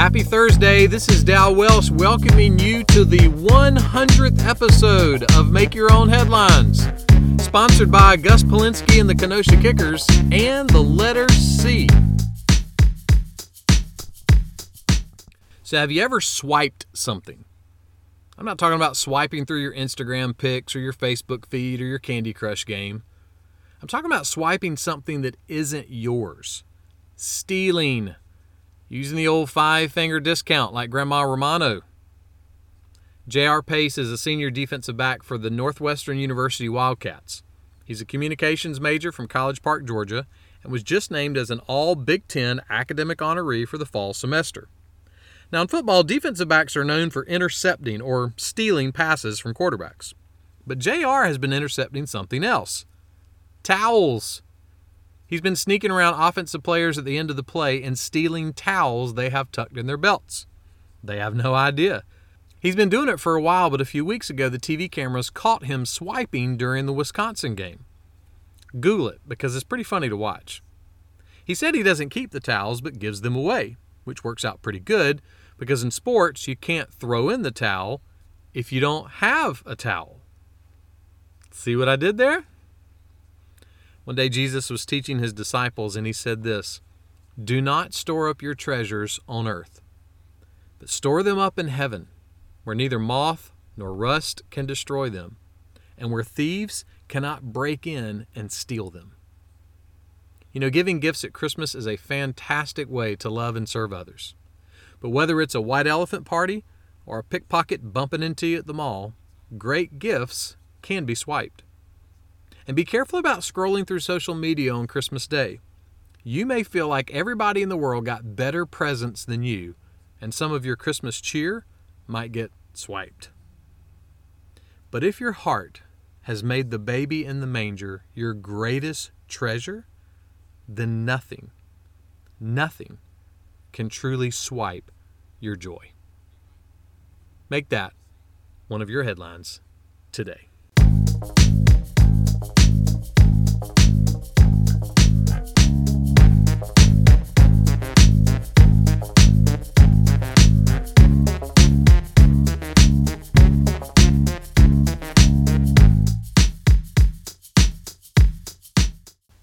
Happy Thursday. This is Dal Welsh welcoming you to the 100th episode of Make Your Own Headlines. Sponsored by Gus Polinski and the Kenosha Kickers and the letter C. So, have you ever swiped something? I'm not talking about swiping through your Instagram pics or your Facebook feed or your Candy Crush game. I'm talking about swiping something that isn't yours. Stealing. Using the old five finger discount like Grandma Romano. J.R. Pace is a senior defensive back for the Northwestern University Wildcats. He's a communications major from College Park, Georgia, and was just named as an all Big Ten academic honoree for the fall semester. Now, in football, defensive backs are known for intercepting or stealing passes from quarterbacks. But JR has been intercepting something else towels. He's been sneaking around offensive players at the end of the play and stealing towels they have tucked in their belts. They have no idea. He's been doing it for a while, but a few weeks ago, the TV cameras caught him swiping during the Wisconsin game. Google it because it's pretty funny to watch. He said he doesn't keep the towels but gives them away, which works out pretty good because in sports, you can't throw in the towel if you don't have a towel. See what I did there? One day Jesus was teaching his disciples, and he said this Do not store up your treasures on earth, but store them up in heaven, where neither moth nor rust can destroy them, and where thieves cannot break in and steal them. You know, giving gifts at Christmas is a fantastic way to love and serve others. But whether it's a white elephant party or a pickpocket bumping into you at the mall, great gifts can be swiped. And be careful about scrolling through social media on Christmas Day. You may feel like everybody in the world got better presents than you, and some of your Christmas cheer might get swiped. But if your heart has made the baby in the manger your greatest treasure, then nothing, nothing can truly swipe your joy. Make that one of your headlines today.